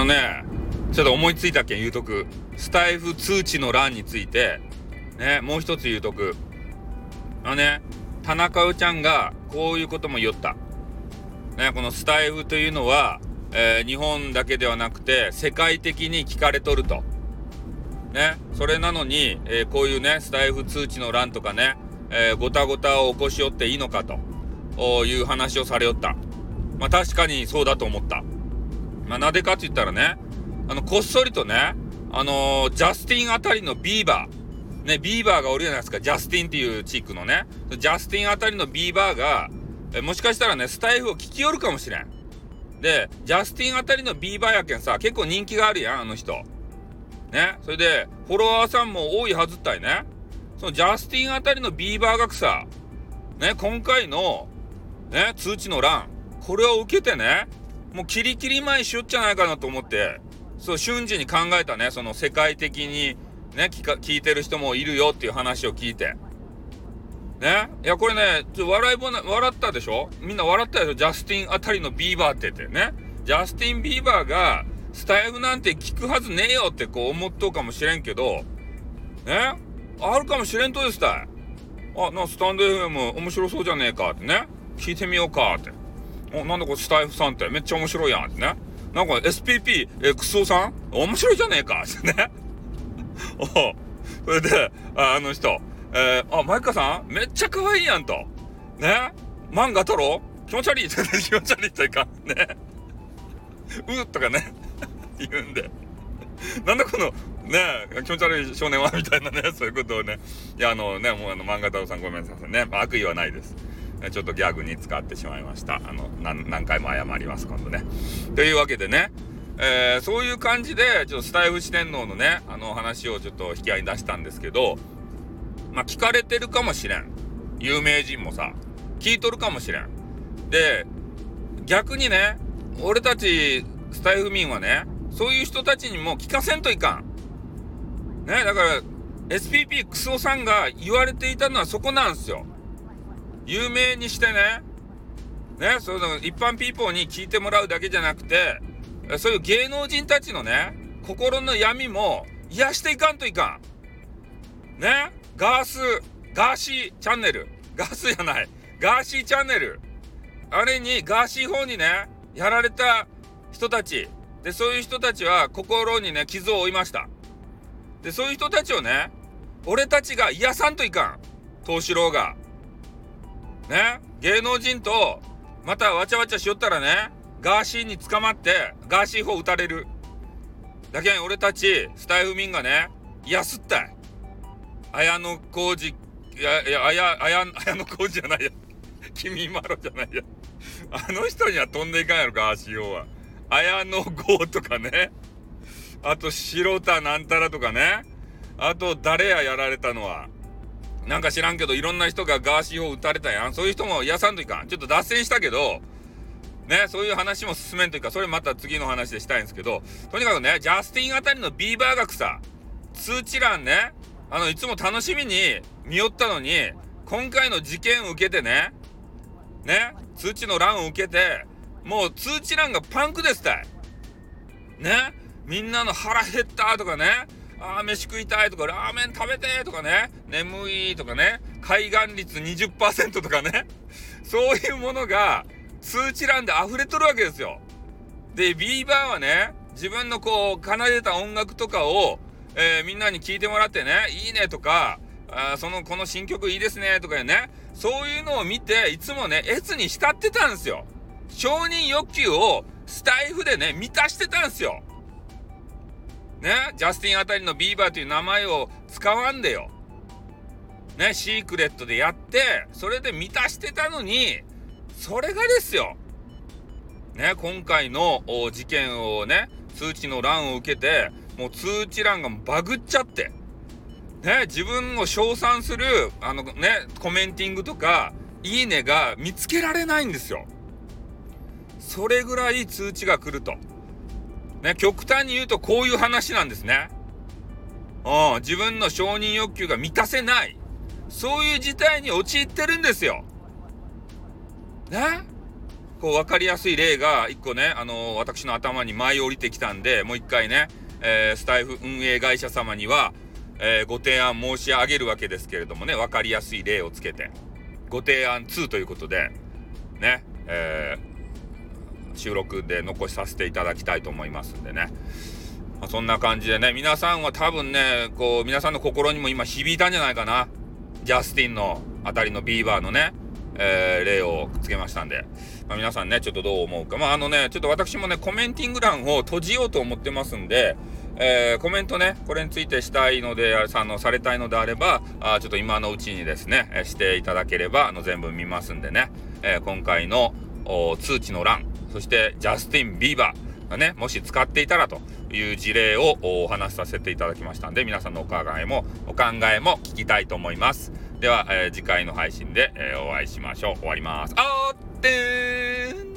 のね、ちょっと思いついたけん言うとく。スタイフ通知の欄について、ね、もう一つ言うとく。あのね、田中代ちゃんがこういうことも言った。ね、このスタイフというのは、えー、日本だけではなくて世界的に聞かれとると。ね、それなのに、えー、こういうね、スタイフ通知の欄とかね、えー、ごたごたを起こしよっていいのかという話をされよった。まあ確かにそうだと思った。まあなぜかって言ったらね、あの、こっそりとね、あのー、ジャスティンあたりのビーバー、ね、ビーバーがおるじゃないですか、ジャスティンっていう地区のね、ジャスティンあたりのビーバーが、えもしかしたらね、スタエフを聞きよるかもしれん。で、ジャスティンあたりのビーバーやけんさ、結構人気があるやん、あの人。ね。それで、フォロワーさんも多いはずったいね。そのジャスティンあたりのビーバーがくさ、ね、今回の、ね、通知の乱、これを受けてね、もうキリキリ舞いしよっちゃないかなと思って、そう、瞬時に考えたね、その世界的にね、聞か、聞いてる人もいるよっていう話を聞いて。ね？いや、これね、ちょ笑いぼな、笑ったでしょ？みんな笑ったでしょ？ジャスティンあたりのビーバーって言ってね。ジャスティン・ビーバーが、スタエフなんて聞くはずねえよってこう思っとうかもしれんけど、ね？あるかもしれんとですたい。あ、な、スタンド FM 面白そうじゃねえかってね。聞いてみようかって。お、なんだこれスタイフさんってめっちゃ面白いやんってね。なんか SPP、え、クソさん？面白いじゃねえかってね。おそれで、ああの人、えー、あ、マイカさん？めっちゃ可愛いやんと。ね？漫画撮ろう？気持ち悪い？って 気持ち悪いというか、ね。うとかね。言うんで。なんだこの、ね気持ち悪い少年は？みたいなね、そういうことをね。いや、あのね、もうあの、漫画太郎さんごめんなさいね。悪意はないです。ちょっとギャグに使ってしまいました。あの、何回も謝ります、今度ね。というわけでね、えー、そういう感じで、ちょっとスタイフ四天王のね、あの話をちょっと引き合いに出したんですけど、まあ、聞かれてるかもしれん。有名人もさ、聞いとるかもしれん。で、逆にね、俺たちスタイフ民はね、そういう人たちにも聞かせんといかん。ね、だから、SPP クソさんが言われていたのはそこなんですよ。有名にしてね、ね、その一般ピーポーに聞いてもらうだけじゃなくて、そういう芸能人たちのね、心の闇も癒していかんといかん。ねガース、ガーシーチャンネル。ガースじゃない。ガーシーチャンネル。あれに、ガーシー方にね、やられた人たち。で、そういう人たちは心にね、傷を負いました。で、そういう人たちをね、俺たちが癒さんといかん。東四郎が。ね、芸能人と、またわちゃわちゃしよったらね、ガーシーに捕まって、ガーシー法撃たれる。だけん俺たち、スタイフ民がね、癒すったい。綾野浩二、いや、いや、あや、あや、綾野浩二じゃないや。君まろじゃないや。あの人には飛んでいかんやろ、ガーシー法は。綾野剛とかね。あと、白田なんたらとかね。あと、誰ややられたのは。なんか知らんけど、いろんな人がガーシーを撃たれたやん。そういう人も癒さんといかん。ちょっと脱線したけど、ね、そういう話も進めんというか、それまた次の話でしたいんですけど、とにかくね、ジャスティンあたりのビーバー学さ、通知欄ね、あの、いつも楽しみに見よったのに、今回の事件を受けてね、ね、通知の欄を受けて、もう通知欄がパンクですたい。ね、みんなの腹減ったとかね、ああ、飯食いたいとか、ラーメン食べてとかね、眠いとかね、海岸率20%とかね、そういうものが通知欄で溢れとるわけですよ。で、ビーバーはね、自分のこう、奏でた音楽とかを、えー、みんなに聞いてもらってね、いいねとか、あその、この新曲いいですねとかね、そういうのを見て、いつもね、越に浸ってたんですよ。承認欲求をスタイフでね、満たしてたんですよ。ね、ジャスティンあたりのビーバーという名前を使わんでよ。ね、シークレットでやって、それで満たしてたのに、それがですよ。ね、今回の事件をね、通知の欄を受けて、もう通知欄がバグっちゃって、ね、自分を称賛する、あのね、コメンティングとか、いいねが見つけられないんですよ。それぐらい通知が来ると。ね、極端に言うとこういう話なんですね。うん、自分の承認欲求が満たせない。そういう事態に陥ってるんですよ。ね？こう分かりやすい例が1個ね、あの私の頭に舞い降りてきたんで、もう一回ね、えー、スタイフ運営会社様には、えー、ご提案申し上げるわけですけれどもね、分かりやすい例をつけて、ご提案2ということで、ね、えー、収録で残しさせていただきたいと思いますんでね。まあ、そんな感じでね、皆さんは多分ね、こう、皆さんの心にも今響いたんじゃないかな。ジャスティンのあたりのビーバーのね、えー、例をくっつけましたんで、まあ、皆さんね、ちょっとどう思うか。まあ、あのね、ちょっと私もね、コメンティング欄を閉じようと思ってますんで、えー、コメントね、これについてしたいので、あの、されたいのであれば、あちょっと今のうちにですね、えしていただければ、あの、全部見ますんでね、えー、今回の通知の欄、そしてジャスティン・ビーバーがね、もし使っていたらという事例をお話しさせていただきましたんで、皆さんのお考えも、お考えも聞きたいと思います。では、えー、次回の配信で、えー、お会いしましょう。終わります。あー